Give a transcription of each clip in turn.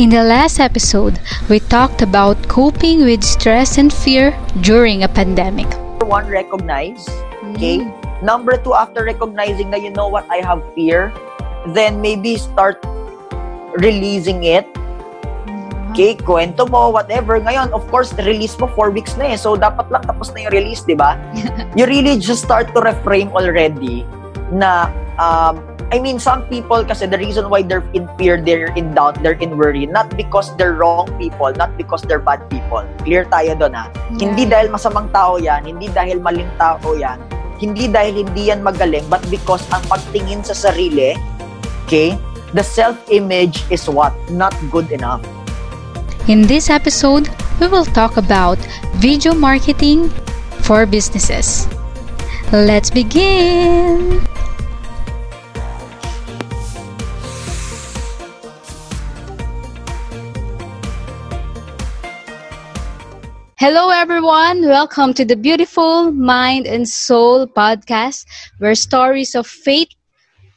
In the last episode, we talked about coping with stress and fear during a pandemic. One, recognize. Okay. Number two, after recognizing that you know what I have fear, then maybe start releasing it. Okay, kwento mo, whatever. Ngayon, of course, release mo four weeks na eh. So, dapat lang tapos na yung release, di ba? you really just start to reframe already na um, I mean, some people kasi the reason why they're in fear, they're in doubt, they're in worry, not because they're wrong people, not because they're bad people. Clear tayo doon ha. Yeah. Hindi dahil masamang tao yan, hindi dahil maling tao yan, hindi dahil hindi yan magaling, but because ang pagtingin sa sarili, okay, the self-image is what? Not good enough. In this episode, we will talk about video marketing for businesses. Let's begin! Hello, everyone. Welcome to the Beautiful Mind and Soul podcast, where stories of faith,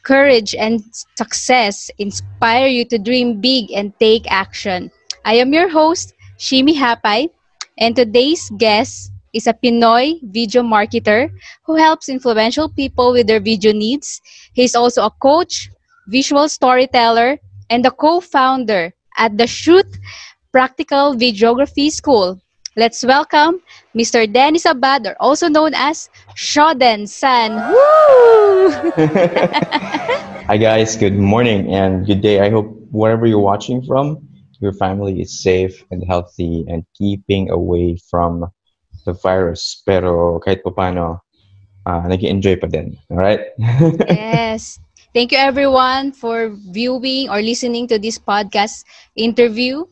courage, and success inspire you to dream big and take action. I am your host, Shimi Hapay, and today's guest is a Pinoy video marketer who helps influential people with their video needs. He's also a coach, visual storyteller, and the co-founder at the Shoot Practical Videography School. Let's welcome Mr. Dennis Abad, or also known as Shoden San. Woo! Hi guys, good morning and good day. I hope wherever you're watching from, your family is safe and healthy and keeping away from the virus. Pero kahit pa paano, uh, nag-enjoy pa din. Alright? yes. Thank you everyone for viewing or listening to this podcast interview.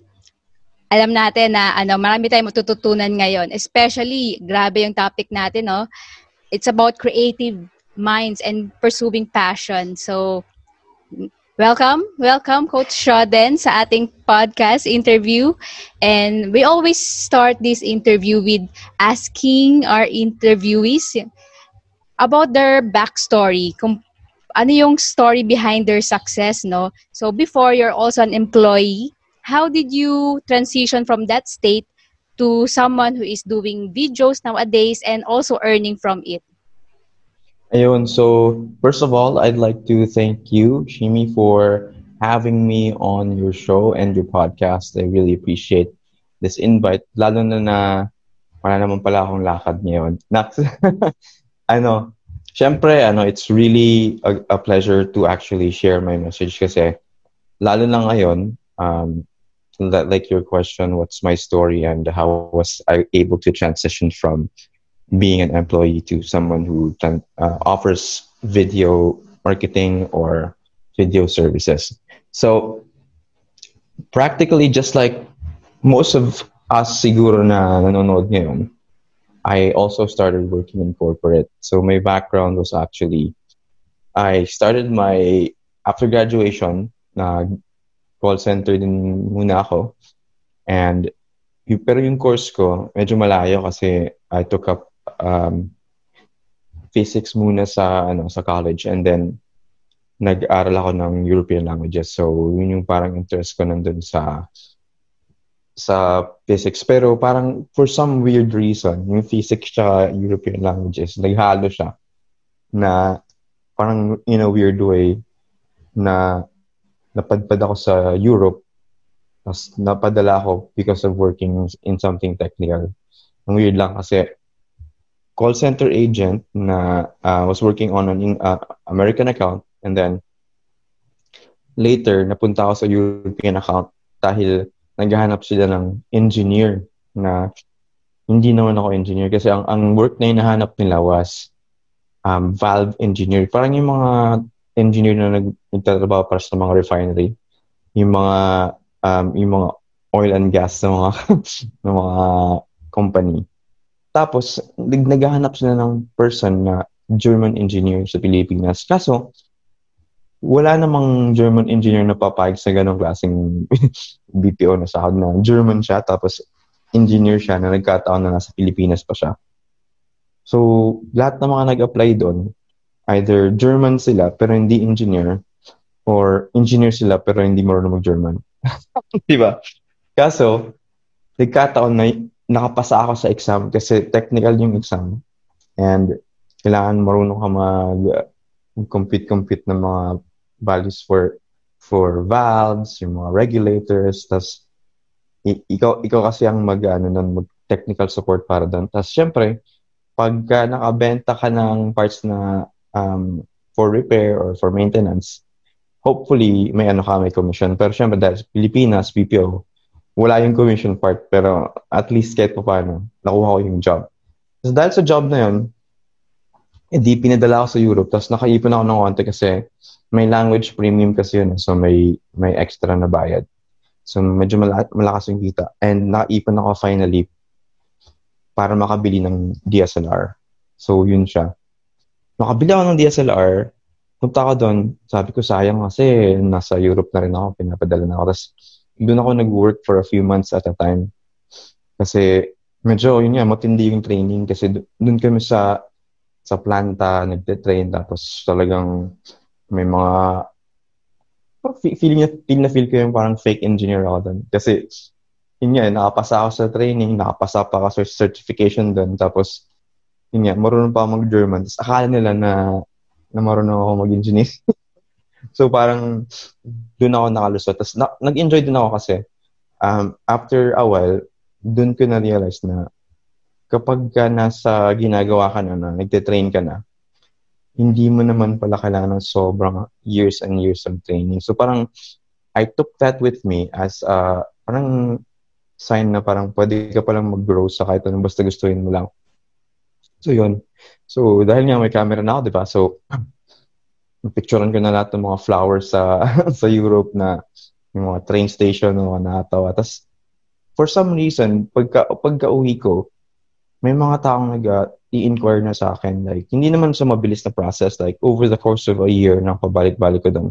Alam natin na ano, marami tayong matututunan ngayon. Especially, grabe yung topic natin, no? It's about creative minds and pursuing passion. So, welcome, welcome Coach Shoden sa ating podcast interview. And we always start this interview with asking our interviewees about their backstory. Kung ano yung story behind their success, no? So, before you're also an employee, how did you transition from that state to someone who is doing videos nowadays and also earning from it? Ayun, so first of all, I'd like to thank you, Shimi, for having me on your show and your podcast. I really appreciate this invite. Lalo na na wala naman pala akong lakad ngayon. Ano, syempre, ano, it's really a, a pleasure to actually share my message kasi lalo na ngayon, um, like your question, what's my story and how was I able to transition from being an employee to someone who uh, offers video marketing or video services. So practically just like most of us siguro na nanonood ngayon, I also started working in corporate. So my background was actually I started my after graduation na call center din muna ako. And yung, pero yung course ko medyo malayo kasi I took up um, physics muna sa ano sa college and then nag-aral ako ng European languages. So yun yung parang interest ko nandun sa sa physics. Pero parang for some weird reason, yung physics tsaka European languages, naghalo siya na parang in a weird way na napadpad ako sa Europe tapos napadala ako because of working in something technical. Ang weird lang kasi call center agent na uh, was working on an uh, American account and then later napunta ako sa European account dahil naghahanap sila ng engineer na hindi naman ako engineer kasi ang, ang work na hinahanap nila was um, valve engineer. Parang yung mga engineer na nag, nagtatrabaho para sa mga refinery, yung mga um, yung mga oil and gas na mga ng mga company. Tapos nag, naghahanap sila ng person na German engineer sa Pilipinas. Kaso wala namang German engineer na papayag sa ganong klaseng BPO na sahod na German siya tapos engineer siya na nagkataon na nasa Pilipinas pa siya. So, lahat ng mga nag-apply doon, either German sila pero hindi engineer or engineer sila pero hindi marunong mag-German. Di ba? Kaso, nagkataon na nakapasa ako sa exam kasi technical yung exam. And kailangan marunong ka mag compete-compete ng mga values for for valves, yung mga regulators, tas ikaw ikaw kasi ang mag ano nun, mag technical support para doon. Tas syempre, pagka nakabenta ka ng parts na um, for repair or for maintenance, hopefully may ano ka, may commission. Pero syempre dahil Pilipinas, BPO, wala yung commission part pero at least kahit pa paano, nakuha ko yung job. So dahil sa job na yun, hindi pinadala ako sa Europe. Tapos nakaipon ako ng konti kasi may language premium kasi yun. So may may extra na bayad. So medyo mala- malakas yung kita. And nakaipon ako finally para makabili ng DSLR. So yun siya. Nakabili ako ng DSLR. Punta ako doon. Sabi ko sayang kasi nasa Europe na rin ako. Pinapadala na ako. Tapos doon ako nag-work for a few months at a time. Kasi medyo yun nga, matindi yung training kasi doon kami sa sa planta, nagte-train, tapos talagang may mga feeling na, feel na feel ko yung parang fake engineer ako doon. Kasi, yun nga, nakapasa ako sa training, nakapasa pa ako sa certification doon, tapos, yun nga, marunong pa ako mag-German. Tapos, akala nila na, na marunong ako mag-engineer. so, parang, doon ako nakalusot. Tapos, na, nag-enjoy din ako kasi, um, after a while, doon ko na-realize na, kapag ka nasa ginagawa ka na, na nagte-train ka na, hindi mo naman pala kailangan ng sobrang years and years of training. So parang I took that with me as uh, parang sign na parang pwede ka palang mag-grow sa kahit anong basta gustuin mo lang. So yun. So dahil nga may camera na ako, di ba? So picturean ko na lahat ng mga flowers sa sa Europe na yung mga train station, mga nakatawa. Tapos for some reason, pagka, pagka uwi ko, may mga taong nag uh, i-inquire na sa akin. Like, hindi naman sa mabilis na process. Like, over the course of a year, nang pabalik-balik ko doon.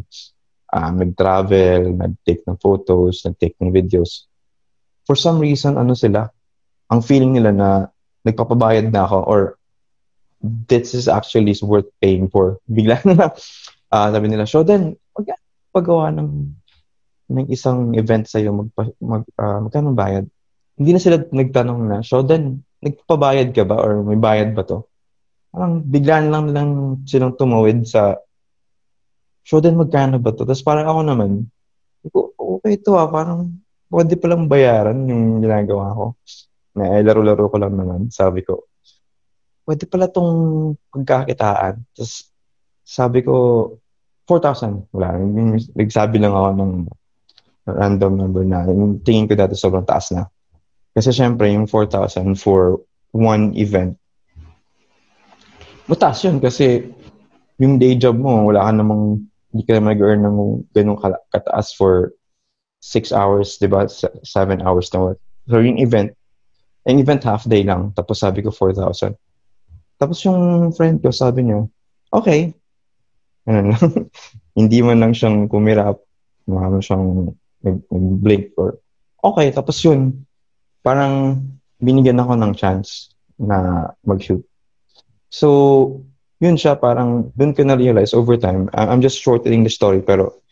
Uh, nag-travel, nag-take ng photos, nag-take ng videos. For some reason, ano sila, ang feeling nila na nagpapabayad na ako or this is actually worth paying for. Bigla na uh, sabi nila, so then, pag paggawa ng ng isang event sa'yo, mag, mag, uh, magkano bayad? Hindi na sila nagtanong na, so then, nagpabayad ka ba or may bayad ba to? Parang biglaan lang lang silang tumawid sa show din magkano ba to? Tapos parang ako naman, okay to ah, parang pwede palang bayaran yung ginagawa ko. Na eh, laro-laro ko lang naman, sabi ko. Pwede pala tong pagkakitaan. Tapos sabi ko, 4,000. Wala. Nagsabi lang ako ng random number na. Yung tingin ko dati sobrang taas na. Kasi syempre, yung 4,000 for one event, mataas yun kasi yung day job mo, wala ka namang, hindi ka mag-earn ng ganong kataas for 6 hours, di ba? 7 hours na work. So yung event, yung event half day lang, tapos sabi ko 4,000. Tapos yung friend ko, sabi niya, okay. Ano lang, hindi man lang siyang kumirap, marami siyang nag-blink or, okay, tapos yun, parang binigyan ako ng chance na mag-shoot. So, yun siya, parang dun ko na-realize over time, I'm just shortening the story, pero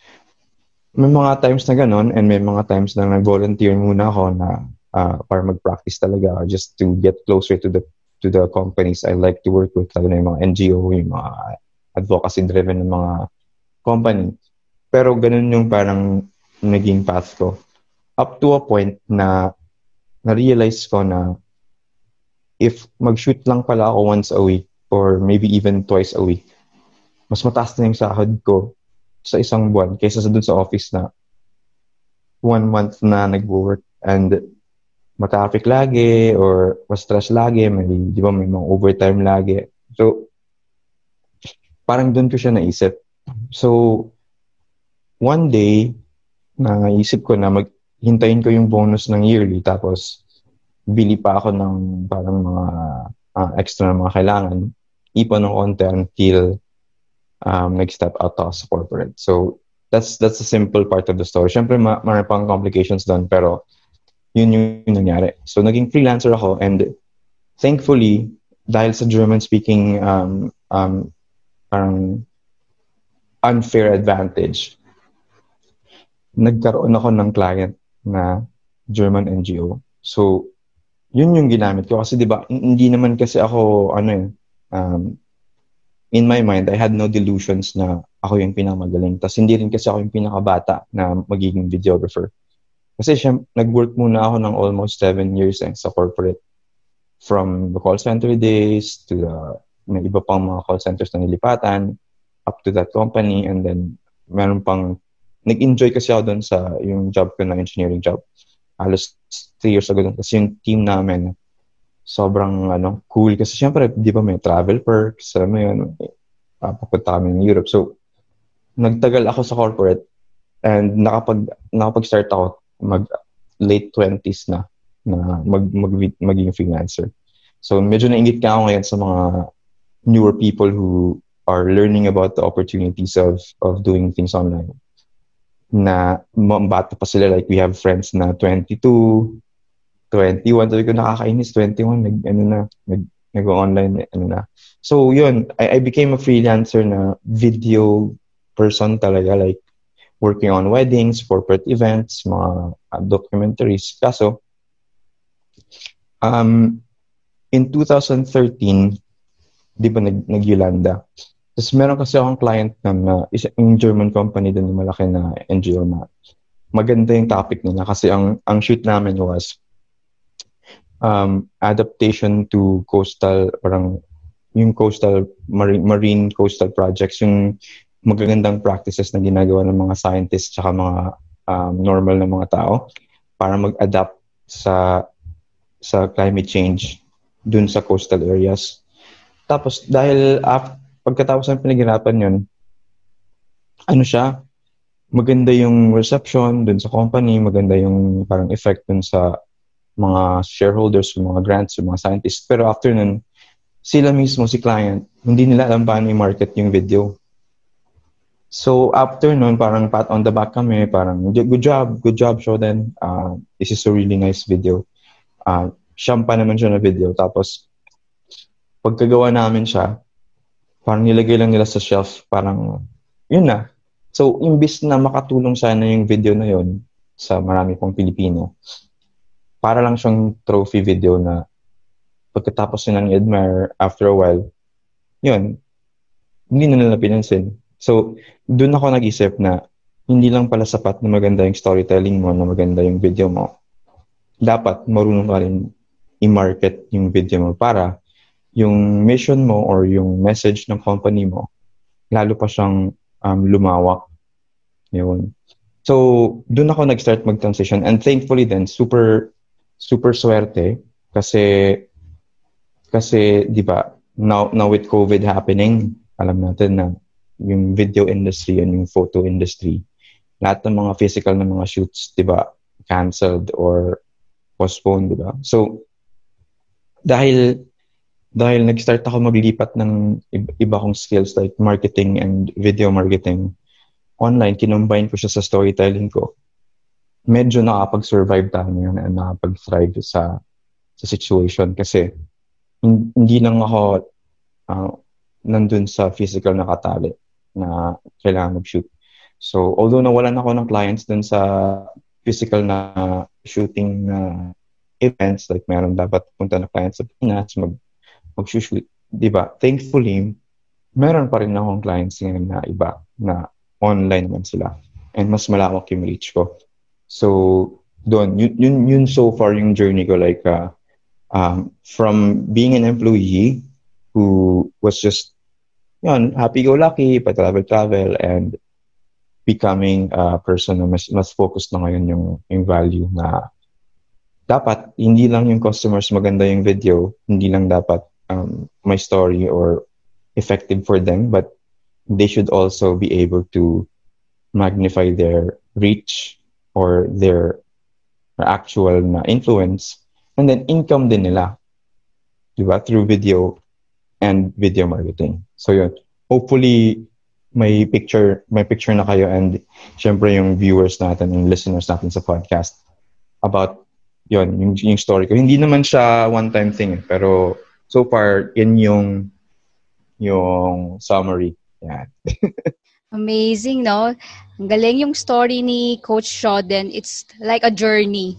may mga times na ganun and may mga times na nag-volunteer muna ako na uh, para mag-practice talaga just to get closer to the to the companies I like to work with, lalo na yung mga NGO, yung mga advocacy-driven ng mga company. Pero ganun yung parang naging path ko. Up to a point na na-realize ko na if mag-shoot lang pala ako once a week or maybe even twice a week, mas mataas na yung sahod ko sa isang buwan kaysa sa dun sa office na one month na nag-work and matraffic lagi or ma-stress lagi, may, di ba, may mga overtime lagi. So, parang dun ko siya naisip. So, one day, naisip ko na mag, hintayin ko yung bonus ng yearly tapos bili pa ako ng parang mga uh, extra na mga kailangan ipon ng konti until um, nag-step out ako sa corporate. So, that's that's a simple part of the story. Siyempre, ma marami pang complications doon, pero yun yung, nangyari. So, naging freelancer ako and thankfully, dahil sa German-speaking um, um, parang unfair advantage, nagkaroon ako ng client na German NGO. So, yun yung ginamit ko. Kasi di ba, hindi naman kasi ako, ano eh, um, in my mind, I had no delusions na ako yung pinakamagaling. Tapos hindi rin kasi ako yung pinakabata na magiging videographer. Kasi siya, nag-work muna ako ng almost seven years eh, sa corporate. From the call center days to the, may iba pang mga call centers na nilipatan, up to that company, and then meron pang, nag-enjoy kasi ako doon sa yung job ko na engineering job. Halos three years ago kasi yung team namin sobrang ano cool. Kasi syempre di ba may travel perks? Alam mo yun uh, papunta kami ng Europe. So nagtagal ako sa corporate and nakapag nakapag-start ako mag late 20s na na mag, mag maging freelancer so medyo nainggit ka ako ngayon sa mga newer people who are learning about the opportunities of of doing things online na bata pa sila. Like, we have friends na 22, 21. Sabi ko, nakakainis, 21, nag, ano na, nag, nag-online, ano na. So, yun, I, I became a freelancer na video person talaga, like, working on weddings, corporate events, mga uh, documentaries. Kaso, um, in 2013, di ba nag, nag-Yolanda? Tapos meron kasi akong client na, na isa, German company din na malaki na NGO na maganda yung topic nila kasi ang ang shoot namin was um, adaptation to coastal parang yung coastal marine, marine coastal projects yung magagandang practices na ginagawa ng mga scientists tsaka mga um, normal na mga tao para mag-adapt sa sa climate change dun sa coastal areas. Tapos dahil after pagkatapos ng pinaghirapan yun, ano siya, maganda yung reception dun sa company, maganda yung parang effect dun sa mga shareholders, mga grants, mga scientists. Pero after nun, sila mismo, si client, hindi nila alam paano i-market yung video. So after nun, parang pat on the back kami, parang good job, good job, Shoden. Uh, this is a really nice video. Uh, siyam pa naman siya na video. Tapos, pagkagawa namin siya, parang nilagay lang nila sa shelf, parang, yun na. So, imbis na makatulong sana yung video na yun sa marami pong Pilipino, para lang siyang trophy video na pagkatapos nila ni-admire after a while, yun, hindi na nila pinansin. So, doon ako nag-isip na hindi lang pala sapat na maganda yung storytelling mo, na maganda yung video mo. Dapat marunong ka rin i-market yung video mo para yung mission mo or yung message ng company mo, lalo pa siyang um, lumawak. Yun. So, doon ako nag-start mag-transition. And thankfully then, super, super swerte. Kasi, kasi, di ba, now, now with COVID happening, alam natin na yung video industry and yung photo industry, lahat ng mga physical na mga shoots, di ba, canceled or postponed, di ba? So, dahil dahil nag-start ako maglipat ng iba kong skills like marketing and video marketing online, kinumbine ko siya sa storytelling ko. Medyo nakapag-survive tayo ngayon and nakapag-thrive sa sa situation kasi hindi lang ako uh, nandun sa physical na katali na kailangan mag-shoot. So, although nawalan ako ng clients dun sa physical na shooting na events, like meron dapat punta na clients sa Pinas, mag mag-shoot, di ba? Thankfully, meron pa rin akong clients na iba na online naman sila. And mas malawak yung reach ko. So, doon, yun, yun, yun so far yung journey ko. Like, uh, um, from being an employee who was just, yun, happy-go-lucky, pa-travel-travel, and becoming a person na mas, mas focused na ngayon yung, yung value na dapat hindi lang yung customers maganda yung video, hindi lang dapat um, my story or effective for them, but they should also be able to magnify their reach or their, actual na influence and then income din nila diba? through video and video marketing. So yun, hopefully may picture may picture na kayo and syempre yung viewers natin and listeners natin sa podcast about yon yung, yung story ko. Hindi naman siya one-time thing eh, pero so far, in yung yung summary. Yan. Amazing, no? Ang galing yung story ni Coach Shoden. It's like a journey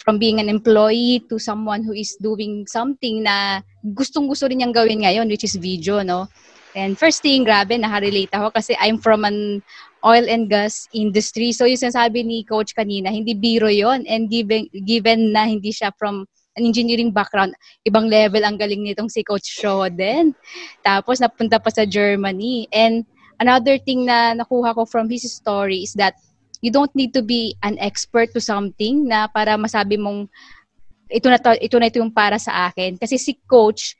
from being an employee to someone who is doing something na gustong-gusto rin niyang gawin ngayon, which is video, no? And first thing, grabe, nakarelate ako kasi I'm from an oil and gas industry. So yung sinasabi ni Coach kanina, hindi biro yon And given, given na hindi siya from an engineering background, ibang level ang galing nitong si Coach Shoden. Tapos napunta pa sa Germany. And another thing na nakuha ko from his story is that you don't need to be an expert to something na para masabi mong ito na to, ito na ito yung para sa akin. Kasi si coach,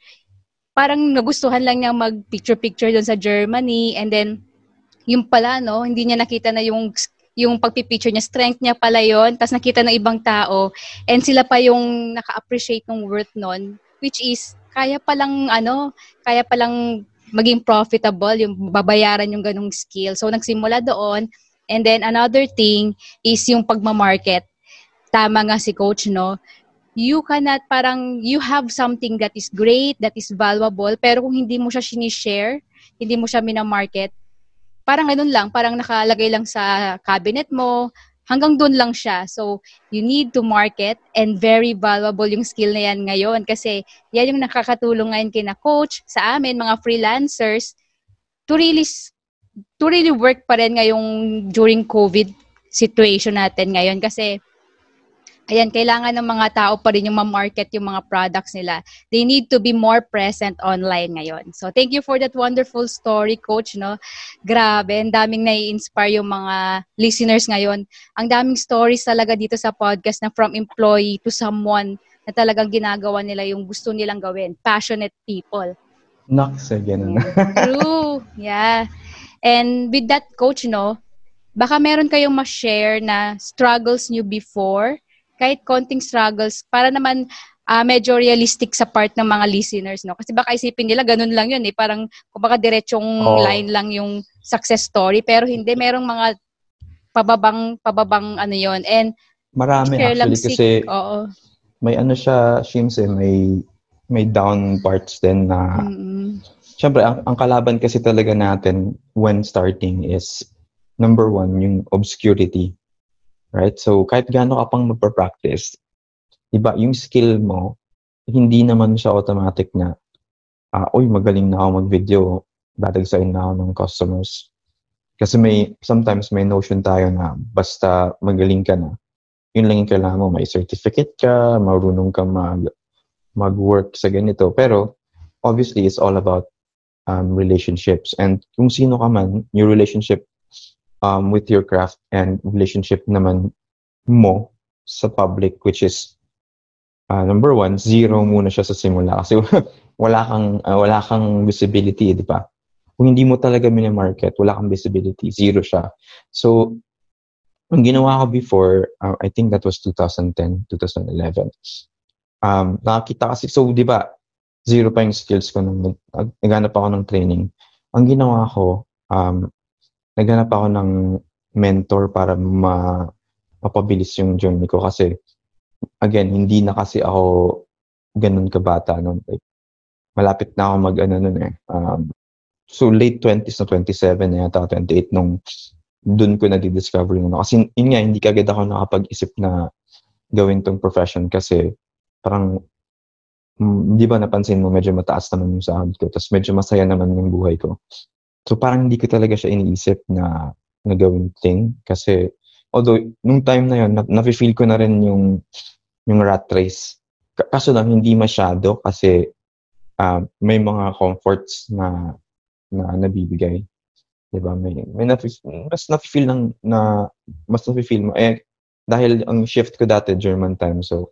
parang nagustuhan lang niya mag picture-picture doon sa Germany and then yung pala no, hindi niya nakita na yung yung pagpipicture niya, strength niya pala yon tapos nakita ng ibang tao, and sila pa yung naka-appreciate ng worth nun, which is, kaya palang, ano, kaya palang maging profitable, yung babayaran yung ganong skill. So, nagsimula doon. And then, another thing is yung pagmamarket. Tama nga si coach, no? You cannot, parang, you have something that is great, that is valuable, pero kung hindi mo siya sinishare, hindi mo siya minamarket, parang ganun lang, parang nakalagay lang sa cabinet mo, hanggang doon lang siya. So, you need to market and very valuable yung skill na yan ngayon kasi yan yung nakakatulong ngayon kina coach, sa amin, mga freelancers, to really, to really work pa rin ngayong during COVID situation natin ngayon kasi ayan, kailangan ng mga tao pa rin yung ma-market yung mga products nila. They need to be more present online ngayon. So, thank you for that wonderful story, Coach, no? Grabe, ang daming nai-inspire yung mga listeners ngayon. Ang daming stories talaga dito sa podcast na from employee to someone na talagang ginagawa nila yung gusto nilang gawin. Passionate people. Naks, ganun. True. Yeah. And with that, Coach, no, baka meron kayong ma-share na struggles nyo before kahit konting struggles para naman uh, medyo realistic sa part ng mga listeners, no? Kasi baka isipin nila ganun lang yun eh, parang kumbaga diretsong oh. line lang yung success story, pero hindi merong mga pababang pababang ano yon and marami actually si, kasi oo. may ano siya Shims eh, may may down parts din na mm-hmm. Siyempre, ang, ang kalaban kasi talaga natin when starting is number one, yung obscurity. Right? So, kahit gaano ka pang magpa-practice, iba, yung skill mo, hindi naman siya automatic na, uh, uy, magaling na ako mag-video, dadagsain na ako ng customers. Kasi may, sometimes may notion tayo na basta magaling ka na, yun lang yung kailangan mo. May certificate ka, marunong ka mag, mag-work sa ganito. Pero, obviously, it's all about um, relationships. And kung sino ka man, yung relationship um, with your craft and relationship naman mo sa public which is uh, number one, zero muna siya sa simula kasi wala kang uh, wala kang visibility, di ba? Kung hindi mo talaga mini-market, wala kang visibility, zero siya. So, ang ginawa ko before, uh, I think that was 2010, 2011. Um, nakakita kasi, so di ba, zero pa yung skills ko nung naghanap ako ng training. Ang ginawa ko, um, naghanap ako ng mentor para ma mapabilis yung journey ko kasi again, hindi na kasi ako ganun kabata noon. Like, malapit na ako mag ano nun eh. Um, so late 20s na 27 na yata, 28 nung dun ko na-discover yung ano. Kasi yun nga, hindi kagad ako nakapag-isip na gawin tong profession kasi parang mm, ba napansin mo medyo mataas naman yung sahod ko tapos medyo masaya naman yung buhay ko. So parang hindi ko talaga siya iniisip na na gawing thing kasi although nung time na yon na, na-feel ko na rin yung yung rat race. Kaso lang hindi masyado kasi uh, may mga comforts na na nabibigay. 'Di ba? May may na mas na-feel ng na mas na-feel mo eh dahil ang shift ko dati German time so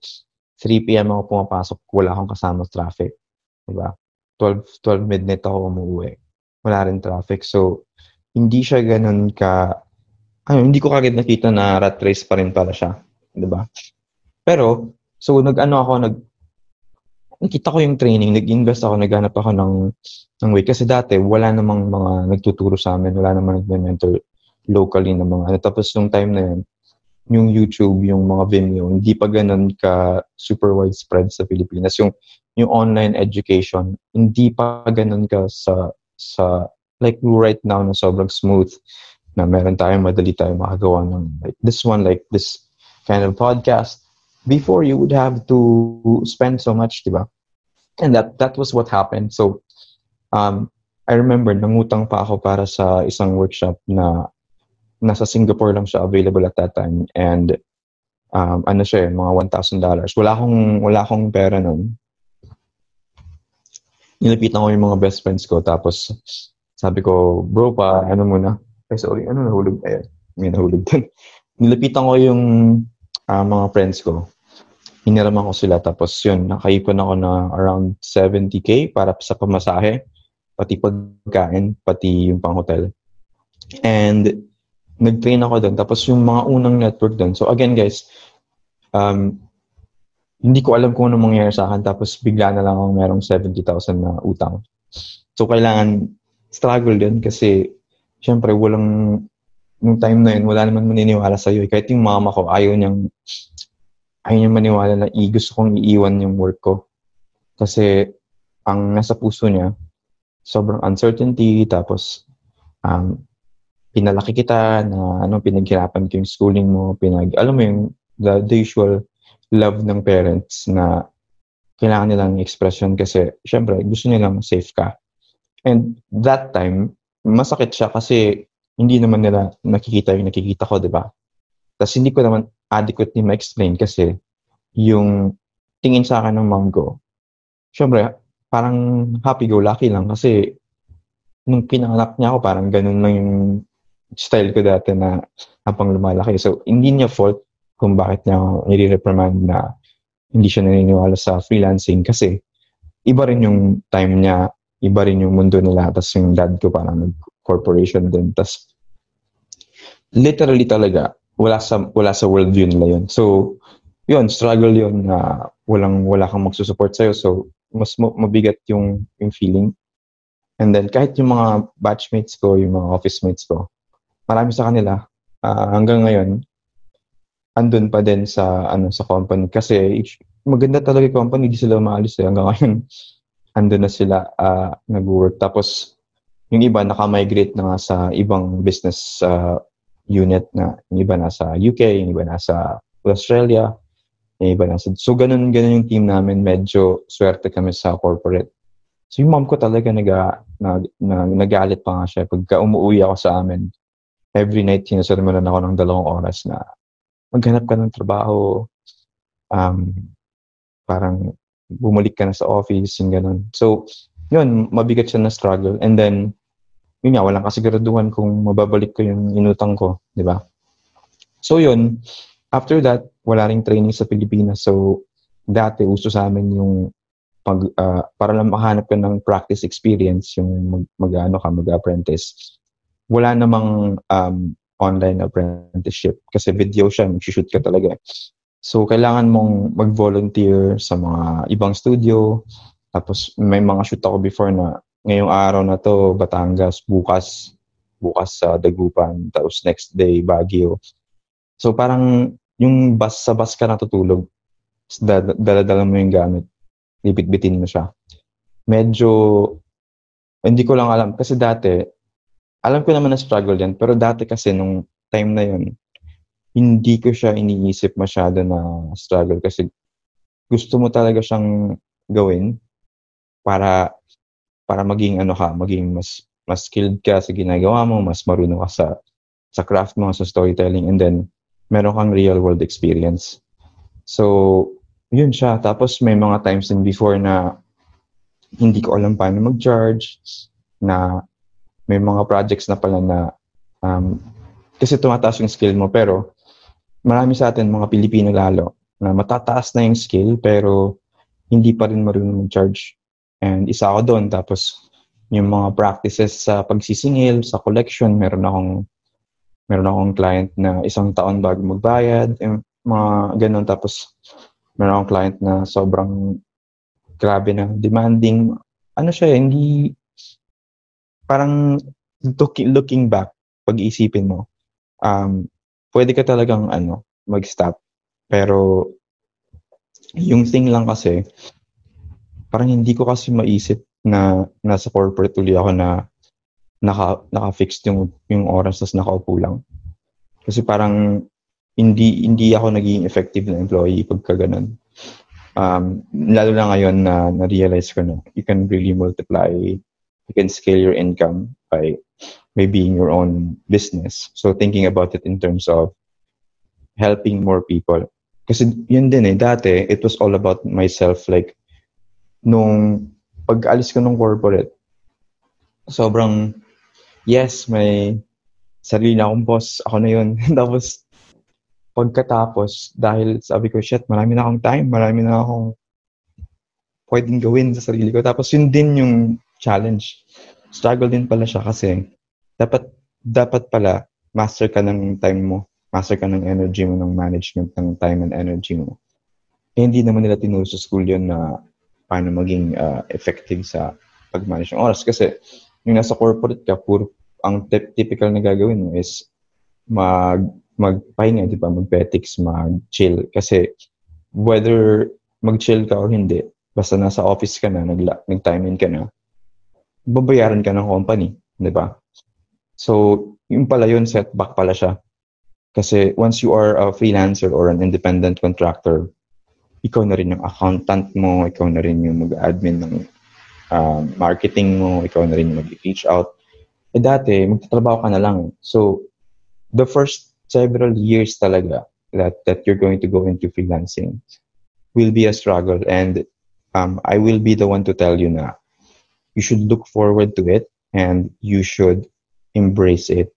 3 p.m. ako pumapasok, wala akong kasama sa traffic. 'Di ba? 12 12 midnight ako umuwi wala rin traffic. So, hindi siya ganun ka, ano, hindi ko kagad nakita na rat race pa rin pala siya. Di ba? Pero, so, nag-ano ako, nag, nakita ko yung training, nag-invest ako, naghanap ako ng, ng way. Kasi dati, wala namang mga nagtuturo sa amin, wala namang nag-mentor locally na mga, ano. Tapos, nung time na yun, yung YouTube, yung mga Vimeo, hindi pa ganun ka super widespread sa Pilipinas. Yung, yung online education, hindi pa ganun ka sa sa like right now na sobrang smooth na meron tayong madali tayong makagawa ng like this one, like this kind of podcast. Before, you would have to spend so much, di ba? And that that was what happened. So, um, I remember, nangutang pa ako para sa isang workshop na nasa Singapore lang siya available at that time. And um, ano siya, eh, mga $1,000. Wala akong, wala akong pera nun. Nilapitan ko yung mga best friends ko. Tapos, sabi ko, bro pa, ano muna. Ay, sorry, ano nahulog? Ayun, may nahulog dun. Nilapitan ko yung uh, mga friends ko. Hiniraman ko sila. Tapos yun, nakaipon ako na around 70k para sa pamasahe. Pati pagkain, pati yung pang-hotel. And nag-train ako doon. Tapos yung mga unang network doon. So again guys, um, hindi ko alam kung ano mangyayari sa akin. Tapos bigla na lang akong merong 70,000 na utang. So kailangan struggle din kasi syempre walang nung time na yun, wala naman maniniwala sa iyo. Kahit yung mama ko, ayaw niyang ayaw niyang maniwala na i gusto kong iiwan yung work ko. Kasi ang nasa puso niya, sobrang uncertainty, tapos um, pinalaki kita na ano pinaghirapan ko yung schooling mo, pinag alam mo yung the, the usual love ng parents na kailangan nilang expression kasi syempre gusto nilang safe ka. And that time, masakit siya kasi hindi naman nila nakikita yung nakikita ko, di ba? Tapos hindi ko naman adequately ma-explain kasi yung tingin sa akin ng mom ko, syempre, parang happy-go-lucky lang kasi nung pinanganak niya ako, parang ganun lang yung style ko dati na habang lumalaki. So, hindi niya fault kung bakit niya nire-reprimand na hindi siya naniniwala sa freelancing kasi iba rin yung time niya, iba rin yung mundo nila. Tapos yung dad ko parang nag-corporation din. Tapos literally talaga, wala sa, wala sa worldview nila yun. So, yun, struggle yun na walang, wala kang magsusupport sa'yo. So, mas mabigat yung, yung feeling. And then, kahit yung mga batchmates ko, yung mga office mates ko, marami sa kanila, uh, hanggang ngayon, andun pa din sa ano sa company kasi maganda talaga yung company, hindi sila umaalis eh. Hanggang ngayon, andun na sila uh, nag-work. Tapos, yung iba naka-migrate na nga sa ibang business uh, unit na yung iba nasa UK, yung iba nasa Australia, yung iba nasa... So, ganun, ganun yung team namin. Medyo swerte kami sa corporate. So, yung mom ko talaga nag, nag, nagalit pa nga siya. Pagka umuwi ako sa amin, every night sinasermonan ako ng dalawang oras na maghanap ka ng trabaho, um, parang bumalik ka na sa office, yung ganun. So, yun, mabigat siya na struggle. And then, yun nga, walang kasiguraduhan kung mababalik ko yung inutang ko, di ba? So, yun, after that, wala ring training sa Pilipinas. So, dati, uso sa amin yung pag, uh, para lang makahanap ka ng practice experience, yung mag, mag ano ka, mag-apprentice wala namang um, online apprenticeship kasi video siya, mag-shoot ka talaga. So, kailangan mong mag-volunteer sa mga ibang studio. Tapos, may mga shoot ako before na ngayong araw na to, Batangas, bukas, bukas sa Dagupan, tapos next day, Baguio. So, parang yung bus sa bus ka natutulog, dala-dala mo yung gamit, lipit-bitin mo siya. Medyo, hindi ko lang alam. Kasi dati, alam ko naman na struggle yan, pero dati kasi nung time na yun, hindi ko siya iniisip masyado na struggle kasi gusto mo talaga siyang gawin para para maging ano ka, maging mas mas skilled ka sa ginagawa mo, mas marunong ka sa sa craft mo, sa storytelling, and then meron kang real world experience. So, yun siya. Tapos may mga times din before na hindi ko alam paano mag-charge, na may mga projects na pala na um, kasi tumataas yung skill mo pero marami sa atin mga Pilipino lalo na matataas na yung skill pero hindi pa rin marunong mag-charge. And isa ako doon tapos yung mga practices sa pagsisingil, sa collection, meron akong meron akong client na isang taon bago magbayad, yung mga ganun tapos meron akong client na sobrang grabe na demanding. Ano siya, hindi parang looking, looking back, pag-iisipin mo, um, pwede ka talagang ano, mag-stop. Pero yung thing lang kasi, parang hindi ko kasi maisip na nasa corporate uli ako na naka, naka-fixed yung, yung oras tas nakaupo lang. Kasi parang hindi hindi ako naging effective na employee pagka ganun. Um, lalo na ngayon na na-realize ko na you can really multiply, you can scale your income by by being your own business. So thinking about it in terms of helping more people. Kasi yun din eh, dati, it was all about myself. Like, nung pag-alis ko ng corporate, sobrang, yes, may sarili na akong boss, ako na yun. Tapos, pagkatapos, dahil sabi ko, shit, marami na akong time, marami na akong pwedeng gawin sa sarili ko. Tapos, yun din yung challenge. Struggle din pala siya kasi dapat, dapat pala, master ka ng time mo master ka ng energy mo, ng management ng time and energy mo. Eh, hindi naman nila tinuro sa school yun na paano maging uh, effective sa pag-manage ng oras. Kasi yung nasa corporate ka, puro ang t- typical na gagawin mo is mag magpahinga, di ba? Mag-petics, mag-chill. Kasi whether mag-chill ka or hindi, basta nasa office ka na, nag, nag-time in ka na, babayaran ka ng company, di ba? So, yung pala yun, setback pala siya. Kasi once you are a freelancer or an independent contractor, ikaw na rin yung accountant mo, ikaw na rin yung mag-admin ng um, marketing mo, ikaw na rin yung mag-reach out. Eh dati, magtatrabaho ka na lang. So, the first several years talaga that, that you're going to go into freelancing will be a struggle. And um, I will be the one to tell you na you should look forward to it and you should embrace it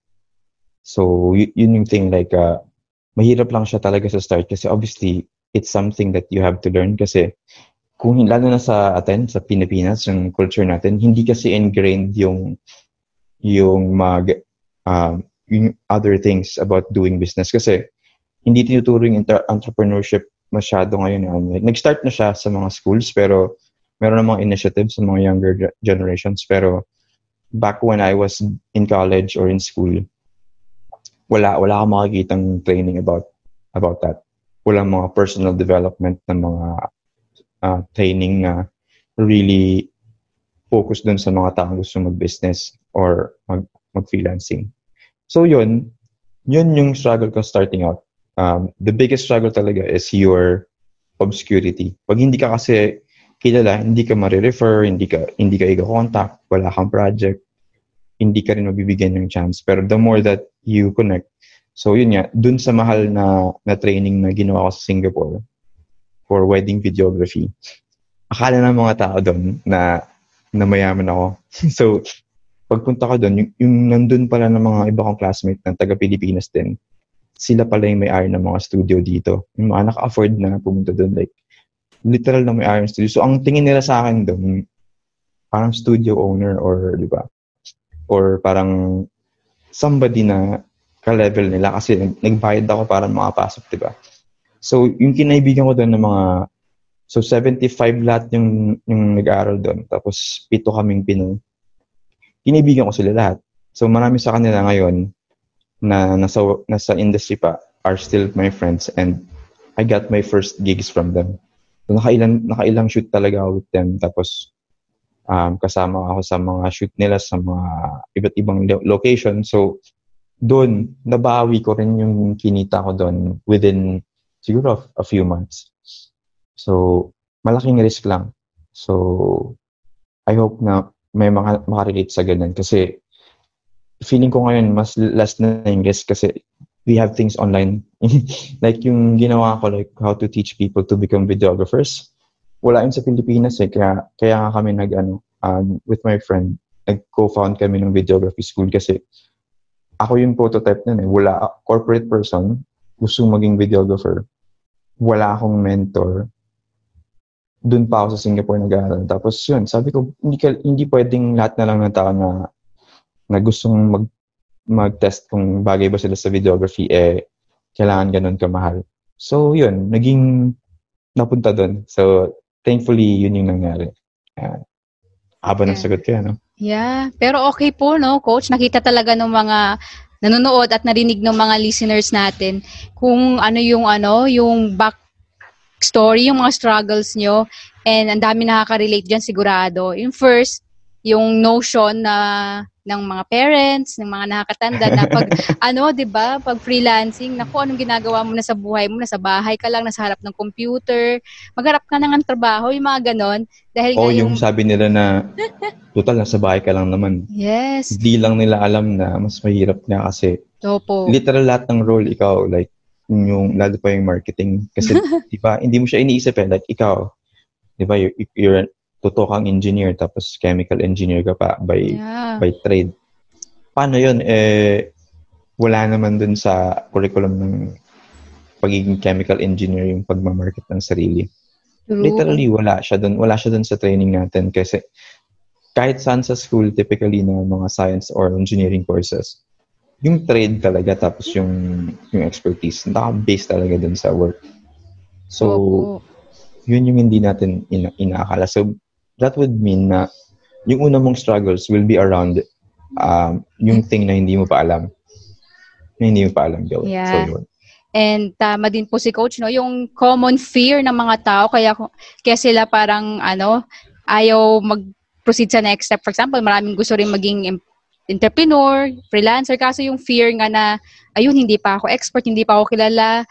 So, yun yung thing, like, uh, mahirap lang siya talaga sa start kasi obviously, it's something that you have to learn kasi kung lalo na sa atin, sa Pilipinas, yung culture natin, hindi kasi ingrained yung yung mag um, yung other things about doing business kasi hindi tinuturo yung inter- entrepreneurship masyado ngayon. Like, nag-start na siya sa mga schools pero meron namang initiatives sa mga younger generations pero back when I was in college or in school, wala wala akong makikitang training about about that. Walang mga personal development ng mga uh, training na really focus dun sa mga taong gusto mag-business or mag, mag-freelancing. So yun, yun yung struggle ko starting out. Um, the biggest struggle talaga is your obscurity. Pag hindi ka kasi kilala, hindi ka ma-refer, hindi ka, hindi ka i-contact, wala kang project, hindi ka rin mabibigyan ng chance. Pero the more that you connect, so yun nga, dun sa mahal na, na training na ginawa ko sa Singapore for wedding videography, akala ng mga tao doon na, na mayaman ako. so, pagpunta ko doon, yung, yung nandun pala ng mga iba kong classmate na taga Pilipinas din, sila pala yung may-ari ng mga studio dito. Yung mga naka-afford na pumunta doon, like, literal na may-ari ng studio. So, ang tingin nila sa akin doon, parang studio owner or, di ba, or parang somebody na ka-level nila kasi nagbayad ako para makapasok, di ba? So, yung kinaibigan ko doon ng mga So, 75 lahat yung, yung nag-aaral doon. Tapos, pito kaming Pinoy. Kinaibigan ko sila lahat. So, marami sa kanila ngayon na nasa, nasa industry pa are still my friends and I got my first gigs from them. So, nakailang, nakailang shoot talaga with them. Tapos, um, kasama ako sa mga shoot nila sa mga iba't ibang location. So, doon, nabawi ko rin yung kinita ko doon within siguro a few months. So, malaking risk lang. So, I hope na may mga makarelate sa ganun kasi feeling ko ngayon mas last na yung risk kasi we have things online. like yung ginawa ko, like how to teach people to become videographers wala yun sa Pilipinas eh. Kaya, kaya kami nag, ano, um, with my friend, nag-co-found kami ng videography school kasi ako yung prototype nun eh. Wala, corporate person, gusto maging videographer. Wala akong mentor. Doon pa ako sa Singapore nag-aaral. Tapos yun, sabi ko, hindi, hindi pwedeng lahat na lang ng tao na, na gustong mag, mag-test kung bagay ba sila sa videography, eh, kailangan ganun kamahal. So, yun, naging napunta doon. So, thankfully, yun yung nangyari. Uh, haba ng sagot ko, no? Yeah. Pero okay po, no, Coach? Nakita talaga ng mga nanonood at narinig ng mga listeners natin kung ano yung ano, yung back story, yung mga struggles nyo. And ang dami nakaka-relate dyan sigurado. Yung first, yung notion na ng mga parents, ng mga nakakatanda na pag ano, 'di ba, pag freelancing, naku, anong ginagawa mo na sa buhay mo, nasa bahay ka lang, nasa harap ng computer, magharap ka na ng trabaho, yung mga ganon. Dahil oh, yung... yung sabi nila na total nasa bahay ka lang naman. Yes. Hindi lang nila alam na mas mahirap nga kasi Opo. literal lahat ng role ikaw like yung lalo pa yung marketing kasi 'di ba hindi mo siya iniisip eh like ikaw 'di ba you're, you're totoo kang engineer tapos chemical engineer ka pa by Yeah. by trade. Paano 'yun eh wala naman dun sa curriculum ng pagiging chemical engineer yung pagmamarket ng sarili. True. Literally wala siya dun, wala siya dun sa training natin kasi kahit saan sa school typically na mga science or engineering courses yung trade talaga tapos yung yung expertise naka-base talaga dun sa work. So yun yung hindi natin ina- inaakala. So, that would mean na yung una mong struggles will be around um, yung thing na hindi mo pa alam. Na hindi mo pa alam gawin. Yeah. So, yun. And tama din po si coach no, yung common fear ng mga tao kaya kaya sila parang ano, ayaw mag-proceed sa next step. For example, maraming gusto rin maging entrepreneur, freelancer kaso yung fear nga na ayun hindi pa ako expert, hindi pa ako kilala.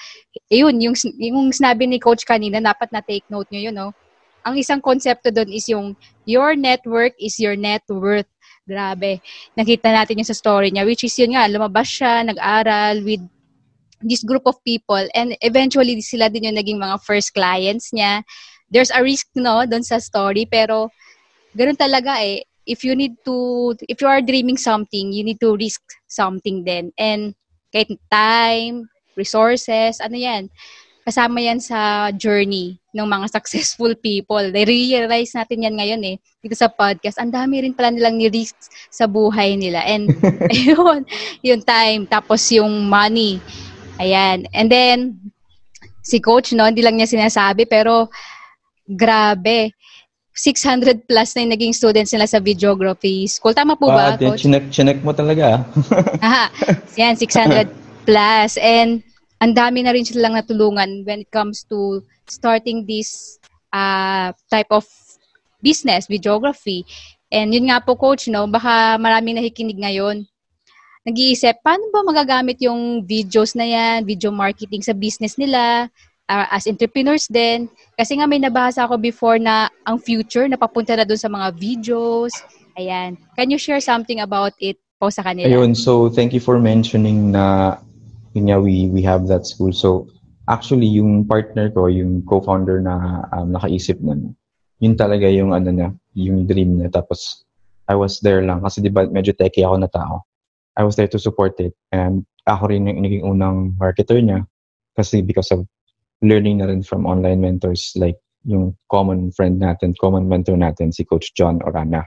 Ayun, yung yung sinabi ni coach kanina, dapat na take note niyo yun, no. Ang isang konsepto doon is yung your network is your net worth. Grabe. Nakita natin yung sa story niya, which is yun nga, lumabas siya, nag-aral with this group of people and eventually sila din yung naging mga first clients niya. There's a risk no doon sa story pero ganun talaga eh. If you need to if you are dreaming something, you need to risk something then. And kahit time, resources, ano yan, kasama yan sa journey ng mga successful people. They-realize natin yan ngayon eh, dito sa podcast. Ang dami rin pala nilang ni-risk sa buhay nila. And, ayun, yung time, tapos yung money. Ayan. And then, si coach, no, hindi lang niya sinasabi, pero grabe. 600 plus na yung naging students nila sa videography school. Tama po ba, Ah, coach? chinek, chinek mo talaga. Aha. Yan, 600 plus. And ang dami na rin silang natulungan when it comes to starting this uh, type of business, videography. And yun nga po, coach, no, baka maraming nakikinig ngayon. Nag-iisip, paano ba magagamit yung videos na yan, video marketing sa business nila, uh, as entrepreneurs din. Kasi nga may nabasa ako before na ang future napapunta na doon sa mga videos. Ayan. Can you share something about it po sa kanila? Ayun, so thank you for mentioning na yun nga, we, we have that school. So, actually, yung partner ko, yung co-founder na um, nakaisip nun, yun talaga yung ano na, yung dream niya. Tapos, I was there lang. Kasi di ba, medyo techie ako na tao. I was there to support it. And ako rin yung naging unang marketer niya. Kasi because of learning na rin from online mentors like yung common friend natin, common mentor natin, si Coach John Orana.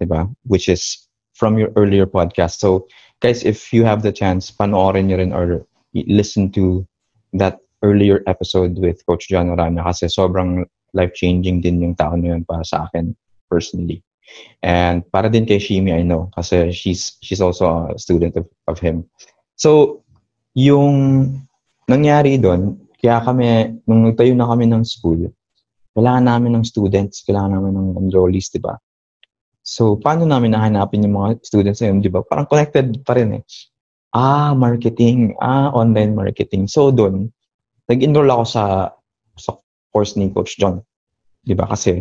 Diba? Which is from your earlier podcast. So, guys, if you have the chance, panoorin nyo rin or listen to that earlier episode with Coach John Orana kasi sobrang life-changing din yung tao na yun para sa akin personally. And para din kay Shimi, I know, kasi she's she's also a student of, of him. So, yung nangyari doon, kaya kami, nung nagtayo na kami ng school, kailangan namin ng students, kailangan namin ng enrollees, di ba? So, paano namin nahanapin yung mga students na yun, di ba? Parang connected pa rin eh. Ah, marketing. Ah, online marketing. So, doon, nag-enroll ako sa, sa course ni Coach John. Di ba? Kasi,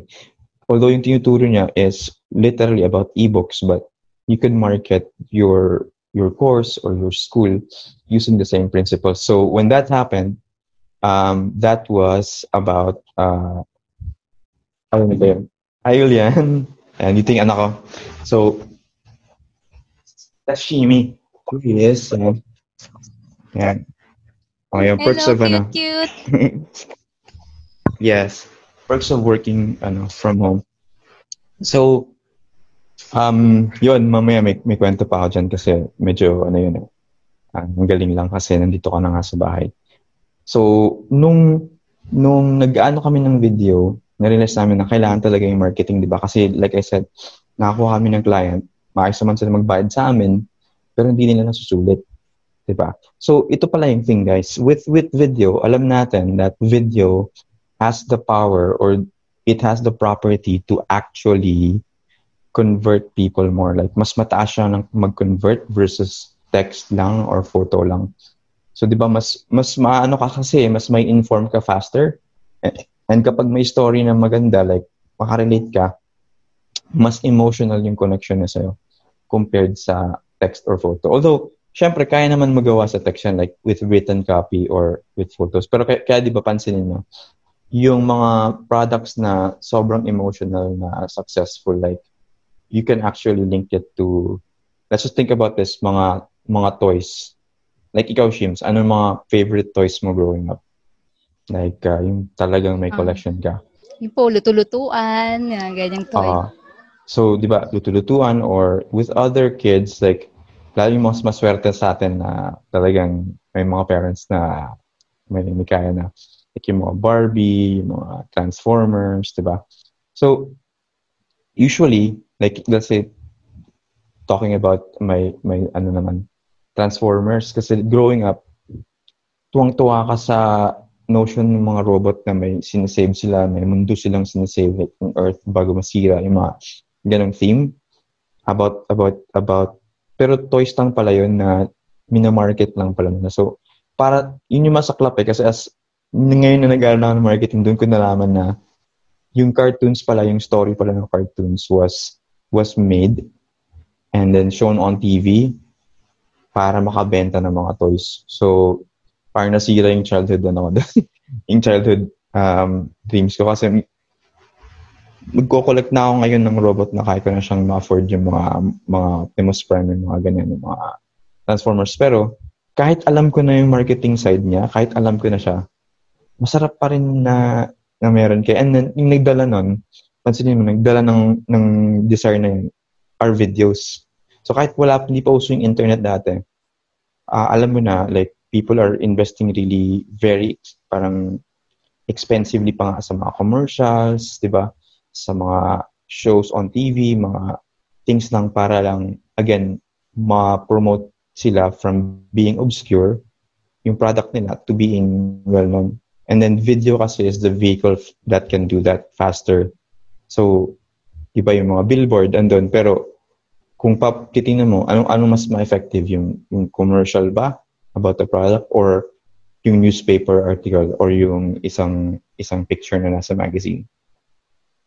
although yung tinuturo niya is literally about ebooks, but you could market your your course or your school using the same principles. So, when that happened, um, that was about, uh, ano ba yun? Julian. And you think anak ko. So, that's He is. So, yan. Oh, yung perks Hello, of ano. cute, cute. yes. Perks of working ano, from home. So, um, yun, mamaya may, may kwento pa ako dyan kasi medyo, ano yun eh, ah, ang galing lang kasi nandito ka na nga sa bahay. So, nung, nung nag-ano kami ng video, narealize namin na kailangan talaga yung marketing, di ba? Kasi, like I said, nakakuha kami ng client, maayos naman sila magbayad sa amin, pero hindi nila nasusulit. Ba? So, ito pala yung thing, guys. With, with video, alam natin that video has the power or it has the property to actually convert people more. Like, mas mataas siya ng mag-convert versus text lang or photo lang. So, di ba, mas, mas maano ka kasi, mas may inform ka faster. And kapag may story na maganda, like, makarelate ka, mas emotional yung connection na sa'yo compared sa text or photo. Although, syempre, kaya naman magawa sa text yan, like with written copy or with photos. Pero kaya, kaya di ba pansinin nyo, yung mga products na sobrang emotional na successful, like, you can actually link it to, let's just think about this, mga mga toys. Like ikaw, Shims, ano mga favorite toys mo growing up? Like, uh, yung talagang may ah. collection ka. Yung po, luto-lutuan, ganyang toy. Uh, so, di ba, luto-lutuan or with other kids, like, lalo mas maswerte sa atin na talagang may mga parents na may, may kaya na. Like yung mga Barbie, yung mga Transformers, di ba? So, usually, like, let's say, talking about my, my, ano naman, Transformers. Kasi growing up, tuwang-tuwa ka sa notion ng mga robot na may sinesave sila, may mundo silang sinesave, like yung Earth bago masira, yung mga ganong theme about, about, about, pero toys lang pala yun na minamarket lang pala na. So, para, yun yung masaklap eh, kasi as, ngayon na nag-aaral na ng marketing, doon ko nalaman na yung cartoons pala, yung story pala ng cartoons was, was made and then shown on TV para makabenta ng mga toys. So, parang nasira yung childhood ano yung childhood um, dreams ko kasi magko-collect na ako ngayon ng robot na kaya ko na siyang ma-afford yung mga mga Optimus Prime yung mga ganyan, yung mga Transformers. Pero kahit alam ko na yung marketing side niya, kahit alam ko na siya, masarap pa rin na, na meron kaya. And then, yung nagdala nun, pansinin mo, nagdala ng, ng desire na yun, our videos. So kahit wala, hindi pa uso yung internet dati, uh, alam mo na, like, people are investing really very, parang, expensively pa nga sa mga commercials, di ba? Sa mga shows on TV, mga things lang para lang, again, ma-promote sila from being obscure, yung product nila, to being well-known. And then video kasi is the vehicle that can do that faster. So, iba yung mga billboard andun, pero kung pap titingnan mo, anong, anong mas ma-effective? Yung, yung commercial ba about the product or yung newspaper article or yung isang isang picture na nasa magazine.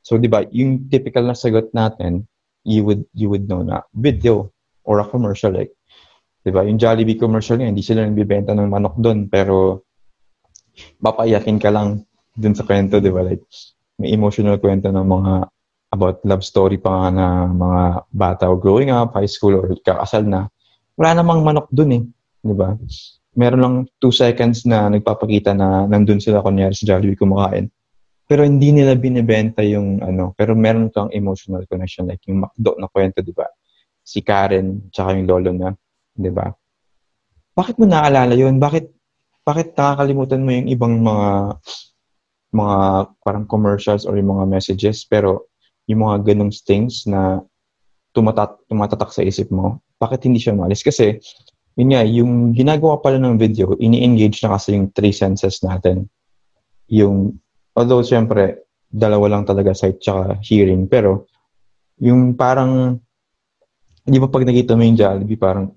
So, di ba, yung typical na sagot natin, you would you would know na video or a commercial like, di ba, yung Jollibee commercial nga, hindi sila nagbibenta ng manok doon, pero papayakin ka lang dun sa kwento, di ba? Like, may emotional kwento ng mga about love story pa nga na mga bata o growing up, high school, or kakasal na, wala namang manok dun eh. Di ba? Meron lang two seconds na nagpapakita na nandun sila kunyari sa Jollibee kumakain. Pero hindi nila binibenta yung ano, pero meron kang emotional connection like yung McDo na kwento, di ba? Si Karen, tsaka yung lolo na, di ba? Bakit mo naalala yun? Bakit bakit nakakalimutan mo yung ibang mga mga parang commercials or yung mga messages pero yung mga ganong things na tumatat tumatatak sa isip mo, bakit hindi siya malis? Kasi, yun nga, yung ginagawa pala ng video, ini-engage na kasi yung three senses natin. Yung, although syempre, dalawa lang talaga sight tsaka hearing, pero yung parang, di ba pag nakita mo yung Jollibee, parang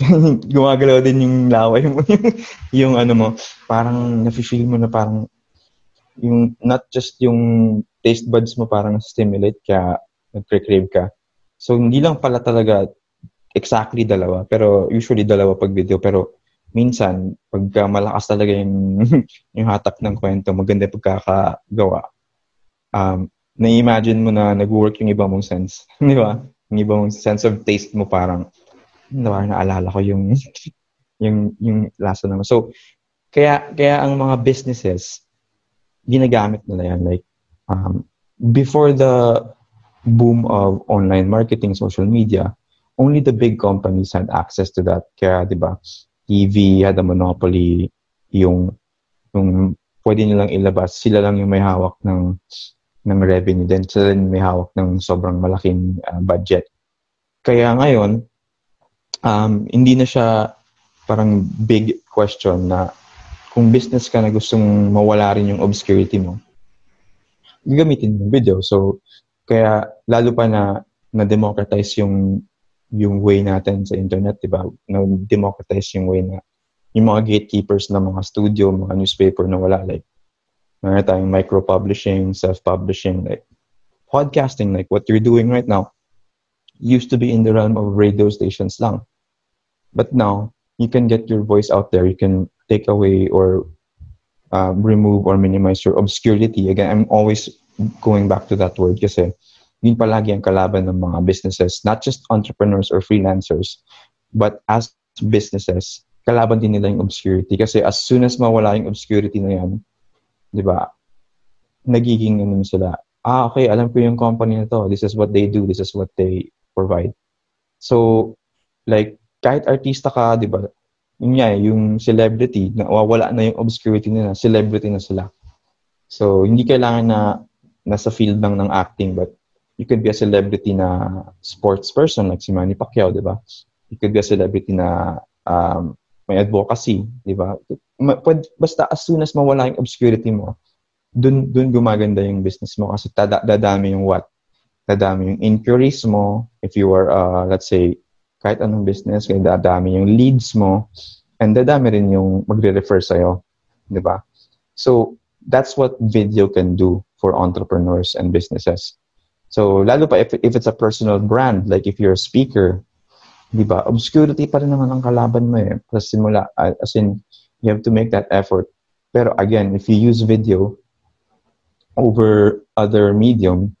gumagalaw din yung laway mo, yung, yung ano mo, parang nafe-feel mo na parang yung not just yung taste buds mo parang stimulate kaya nagre-crave ka. So, hindi lang pala talaga exactly dalawa, pero usually dalawa pag video. Pero minsan, pagka malakas talaga yung, yung hatak ng kwento, maganda pagkakagawa, um, na-imagine mo na nag-work yung iba mong sense. Di ba? Yung iba mong sense of taste mo parang, parang naalala ko yung, yung, yung lasa naman. So, kaya, kaya ang mga businesses, ginagamit nila yan. Like, um, before the boom of online marketing, social media, only the big companies had access to that. Kaya, di ba, TV had a monopoly, yung, yung pwede nilang ilabas, sila lang yung may hawak ng, ng revenue, then sila lang may hawak ng sobrang malaking uh, budget. Kaya ngayon, um, hindi na siya parang big question na kung business ka na gustong mawala rin yung obscurity mo, gagamitin yung video. So, kaya lalo pa na na-democratize yung yung way natin sa internet, di ba? Na-democratize yung way na yung mga gatekeepers ng mga studio, mga newspaper na wala. Like, meron tayong micro-publishing, self-publishing, like podcasting, like what you're doing right now, used to be in the realm of radio stations lang. But now, you can get your voice out there. You can take away or uh, remove or minimize your obscurity. Again, I'm always going back to that word kasi yun palagi ang kalaban ng mga businesses, not just entrepreneurs or freelancers, but as businesses, kalaban din nila yung obscurity. Kasi as soon as mawala yung obscurity na yan, di ba, nagiging ano sila, ah, okay, alam ko yung company na to. This is what they do. This is what they provide. So, like, kahit artista ka, di ba, yun nga, yung celebrity, na wala na yung obscurity nila, celebrity na sila. So, hindi kailangan na nasa field lang ng acting, but you could be a celebrity na sports person like si Manny Pacquiao, di ba? You could be a celebrity na um, may advocacy, di ba? Basta as soon as mawala yung obscurity mo, dun, dun gumaganda yung business mo kasi tada, dadami yung what? Dadami yung inquiries mo. If you are, uh, let's say, kahit anong business, kaya dadami yung leads mo, and dadami rin yung magre-refer sa'yo. Di ba? So, that's what video can do for entrepreneurs and businesses. So, lalo pa if, if it's a personal brand, like if you're a speaker, di ba, obscurity pa rin naman ang kalaban mo eh. Plus simula, uh, as in, you have to make that effort. Pero again, if you use video over other medium,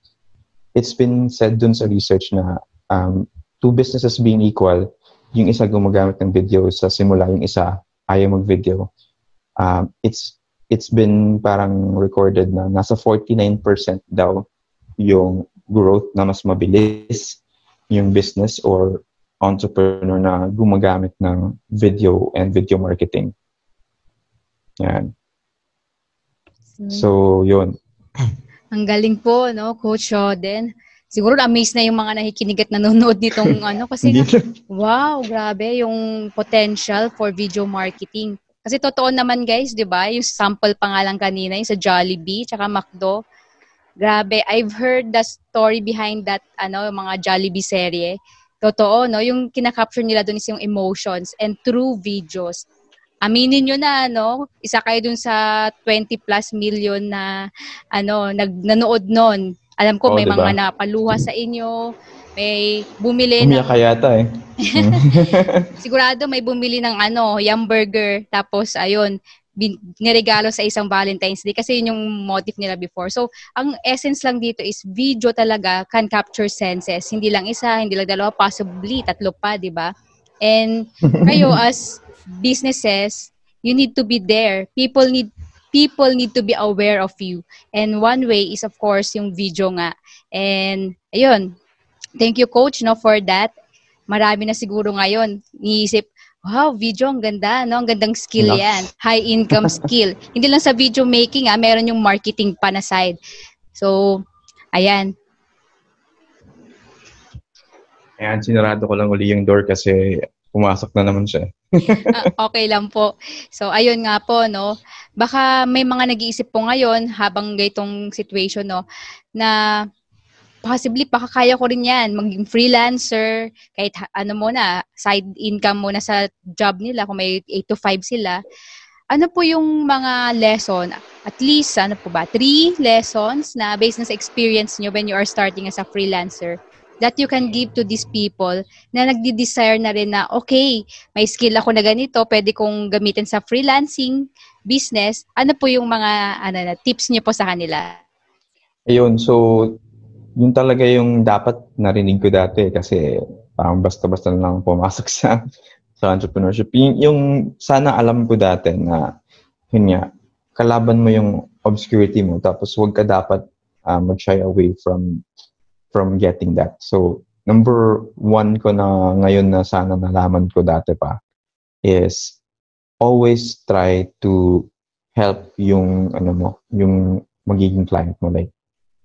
it's been said dun sa research na um, two businesses being equal, yung isa gumagamit ng video sa simula, yung isa ayaw mag-video. Um, it's it's been parang recorded na nasa 49% daw yung growth na mas mabilis yung business or entrepreneur na gumagamit ng video and video marketing. Yan. So, yun. Ang galing po, no, Coach Roden. Siguro amazed na yung mga nakikinig at nanonood nitong ano kasi nga, wow, grabe yung potential for video marketing. Kasi totoo naman guys, 'di ba? Yung sample pa nga lang kanina yung sa Jollibee tsaka McDo Grabe, I've heard the story behind that, ano, mga Jollibee serye. Totoo, no? Yung kinakapture nila doon is yung emotions and true videos. Aminin nyo na, no? Isa kayo dun sa 20 plus million na, ano, nag, nanood nun. Alam ko, oh, may diba? mga napaluha sa inyo, may bumili Umiyak ng... ka yata eh. Sigurado may bumili ng ano, yum burger. Tapos, ayun, bin, niregalo sa isang Valentine's Day kasi yun yung motive nila before. So, ang essence lang dito is video talaga can capture senses. Hindi lang isa, hindi lang dalawa, possibly tatlo pa, di ba? And kayo as businesses, you need to be there. People need people need to be aware of you. And one way is of course yung video nga. And ayun, thank you coach no for that. Marami na siguro ngayon niisip, Wow, video ang ganda, no? Ang gandang skill no. yan. High income skill. Hindi lang sa video making, ah, meron yung marketing pa na side. So, ayan. Ayan, sinarado ko lang uli yung door kasi pumasok na naman siya. ah, okay lang po. So, ayun nga po, no? Baka may mga nag-iisip po ngayon habang gaytong situation, no? Na possibly pakakaya ko rin yan, maging freelancer, kahit ano muna, side income muna sa job nila, kung may 8 to 5 sila. Ano po yung mga lesson, at least, ano po ba, three lessons na based na sa experience nyo when you are starting as a freelancer that you can give to these people na nagdi-desire na rin na, okay, may skill ako na ganito, pwede kong gamitin sa freelancing business. Ano po yung mga ano na, tips niyo po sa kanila? Ayun, so yun talaga yung dapat narinig ko dati kasi parang basta-basta lang pumasok sa sa entrepreneurship. Yung, yung sana alam ko dati na yun nga, kalaban mo yung obscurity mo tapos wag ka dapat uh, mag-shy away from from getting that. So, number one ko na ngayon na sana nalaman ko dati pa is always try to help yung ano mo, yung magiging client mo. Like,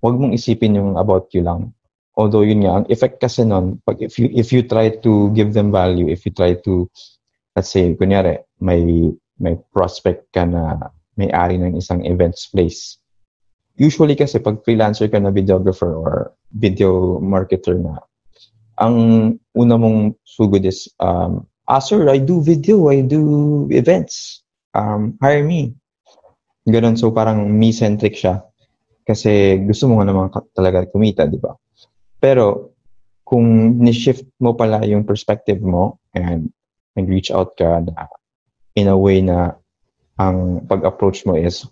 huwag mong isipin yung about you lang. Although yun nga, ang effect kasi nun, pag if you, if you try to give them value, if you try to, let's say, kunyari, may, may prospect ka na may-ari ng isang events place. Usually kasi pag freelancer ka na videographer or video marketer na, ang una mong sugod is, um, ah, sir, I do video, I do events. Um, hire me. Ganun, so parang me-centric siya. Kasi gusto mo nga naman talaga kumita, di ba? Pero, kung ni-shift mo pala yung perspective mo and nag-reach out ka na in a way na ang pag-approach mo is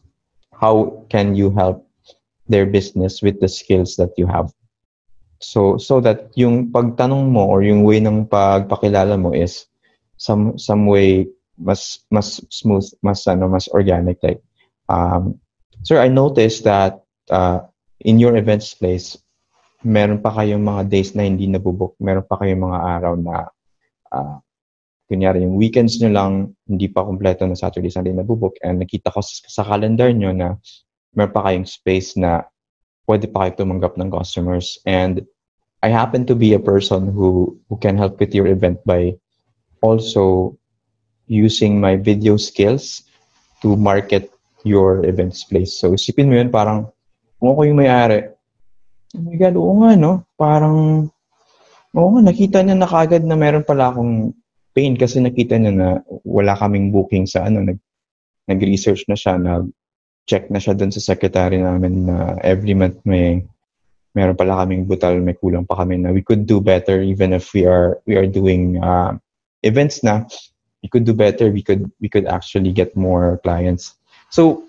how can you help their business with the skills that you have. So so that yung pagtanong mo or yung way ng pagpakilala mo is some some way mas mas smooth, mas ano, mas organic like um sir I noticed that uh, in your events place meron pa kayong mga days na hindi nabubuk, meron pa kayong mga araw na uh, kunyari yung weekends nyo lang hindi pa kumpleto na Saturday, Sunday nabubuk and nakita ko sa calendar nyo na meron pa kayong space na pwede pa kayo tumanggap ng customers. And I happen to be a person who, who can help with your event by also using my video skills to market your events place. So, isipin mo yun, parang, kung ako yung may-ari, oh my God, oo nga, no? Parang, oo nga, nakita niya na kagad na meron pala akong pain kasi nakita niya na wala kaming booking sa ano, nag, nag-research na siya, nag, check na siya doon sa secretary namin na every month may meron pala kaming butal, may kulang pa kami na we could do better even if we are we are doing uh, events na. We could do better we could we could actually get more clients. So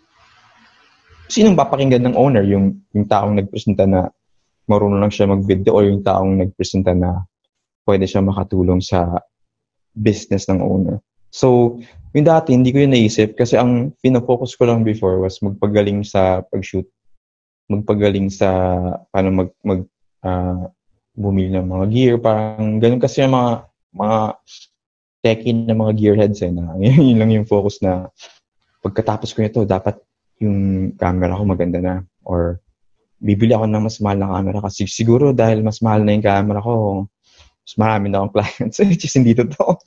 sinong papakinggan ng owner yung yung taong nagpresenta na marunong lang siya mag-video o yung taong nagpresenta na pwede siya makatulong sa business ng owner so yung dati, hindi ko yun naisip kasi ang pinafocus ko lang before was magpagaling sa pag-shoot. Magpagaling sa paano mag, mag uh, bumili ng mga gear. Parang ganun kasi yung mga, mga techie na mga gearheads eh, na yun lang yung focus na pagkatapos ko nito, dapat yung camera ko maganda na. Or bibili ako ng mas mahal na camera kasi siguro dahil mas mahal na yung camera ko, mas marami na akong clients. Which is hindi totoo.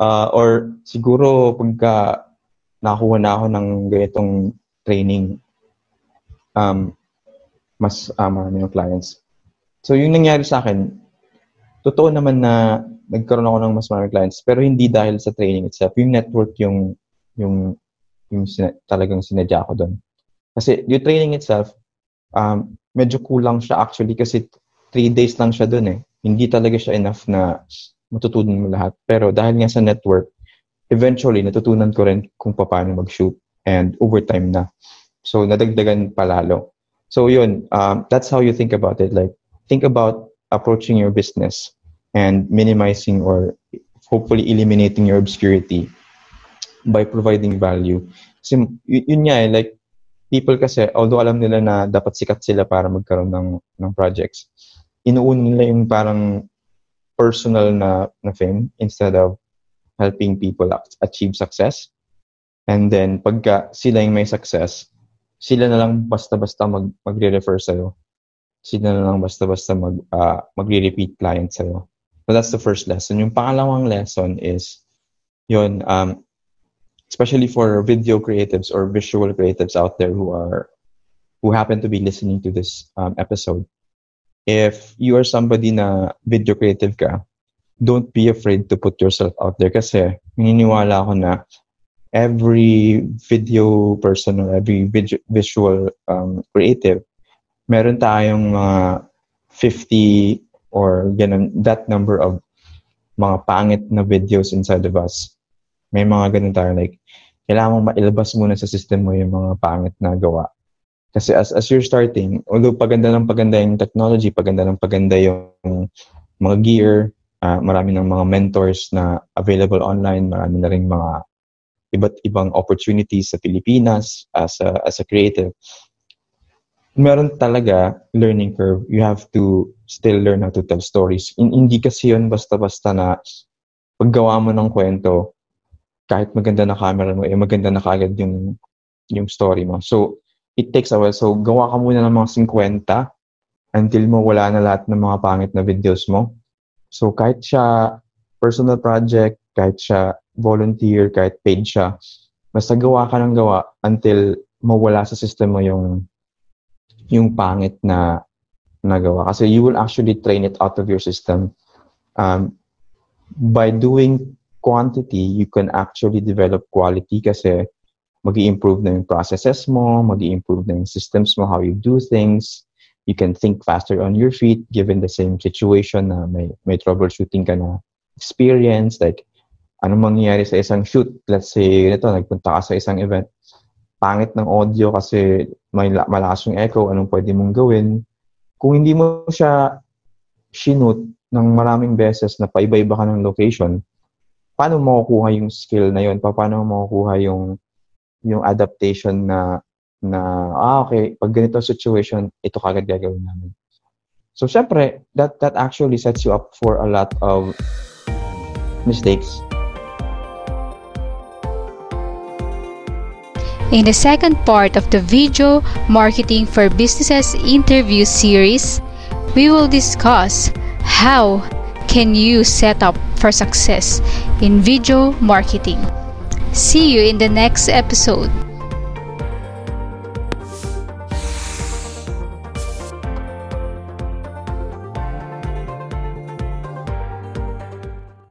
Uh, or siguro pagka nakuha na ako ng ganitong training, um, mas uh, marami ng clients. So, yung nangyari sa akin, totoo naman na nagkaroon ako ng mas maraming clients, pero hindi dahil sa training itself. Yung network yung, yung, yung sina- talagang sinadya ko doon. Kasi yung training itself, um, medyo kulang siya actually kasi three days lang siya doon eh. Hindi talaga siya enough na matutunan mo lahat. Pero dahil nga sa network, eventually, natutunan ko rin kung paano mag-shoot and overtime na. So, nadagdagan palalo. So, yun, um, that's how you think about it. Like, think about approaching your business and minimizing or hopefully eliminating your obscurity by providing value. Kasi yun, yun nga eh, like, people kasi, although alam nila na dapat sikat sila para magkaroon ng, ng projects, inuuna nila yung parang personal na, na fame instead of helping people achieve success. And then, pagka sila yung may success, sila na lang basta-basta mag, magre-refer sa'yo. Sila na lang basta-basta mag, uh, magre-repeat client sa'yo. So that's the first lesson. Yung pangalawang lesson is, yun, um, especially for video creatives or visual creatives out there who are, who happen to be listening to this um, episode, if you are somebody na video creative ka, don't be afraid to put yourself out there kasi naniniwala ako na every video person or every visual um, creative, meron tayong mga uh, 50 or ganun, that number of mga pangit na videos inside of us. May mga ganun tayo like, kailangan mong mailabas muna sa system mo yung mga pangit na gawa. Kasi as, as you're starting, although paganda ng paganda yung technology, paganda ng paganda yung mga gear, uh, marami ng mga mentors na available online, marami na rin mga iba't ibang opportunities sa Pilipinas as a, as a creative. Meron talaga learning curve. You have to still learn how to tell stories. In, hindi kasi yun basta-basta na paggawa mo ng kwento, kahit maganda na camera mo, eh maganda na kagad yung, yung story mo. So, it takes a while. So, gawa ka muna ng mga 50 until mo wala na lahat ng mga pangit na videos mo. So, kahit siya personal project, kahit siya volunteer, kahit paid siya, basta gawa ka ng gawa until mawala sa system mo yung yung pangit na nagawa. Kasi you will actually train it out of your system um, by doing quantity, you can actually develop quality kasi mag improve na yung processes mo, mag improve na yung systems mo, how you do things. You can think faster on your feet given the same situation na may, may troubleshooting ka na experience. Like, ano mangyayari sa isang shoot? Let's say, ito, nagpunta ka sa isang event. Pangit ng audio kasi may malakas yung echo. Anong pwede mong gawin? Kung hindi mo siya shinut ng maraming beses na paiba-iba ka ng location, paano mo makukuha yung skill na yun? Paano mo makukuha yung yung adaptation na na ah okay, pag ganito situation, ito kagad gagawin namin. So syempre, that that actually sets you up for a lot of mistakes. In the second part of the video marketing for businesses interview series, we will discuss how can you set up for success in video marketing. See you in the next episode.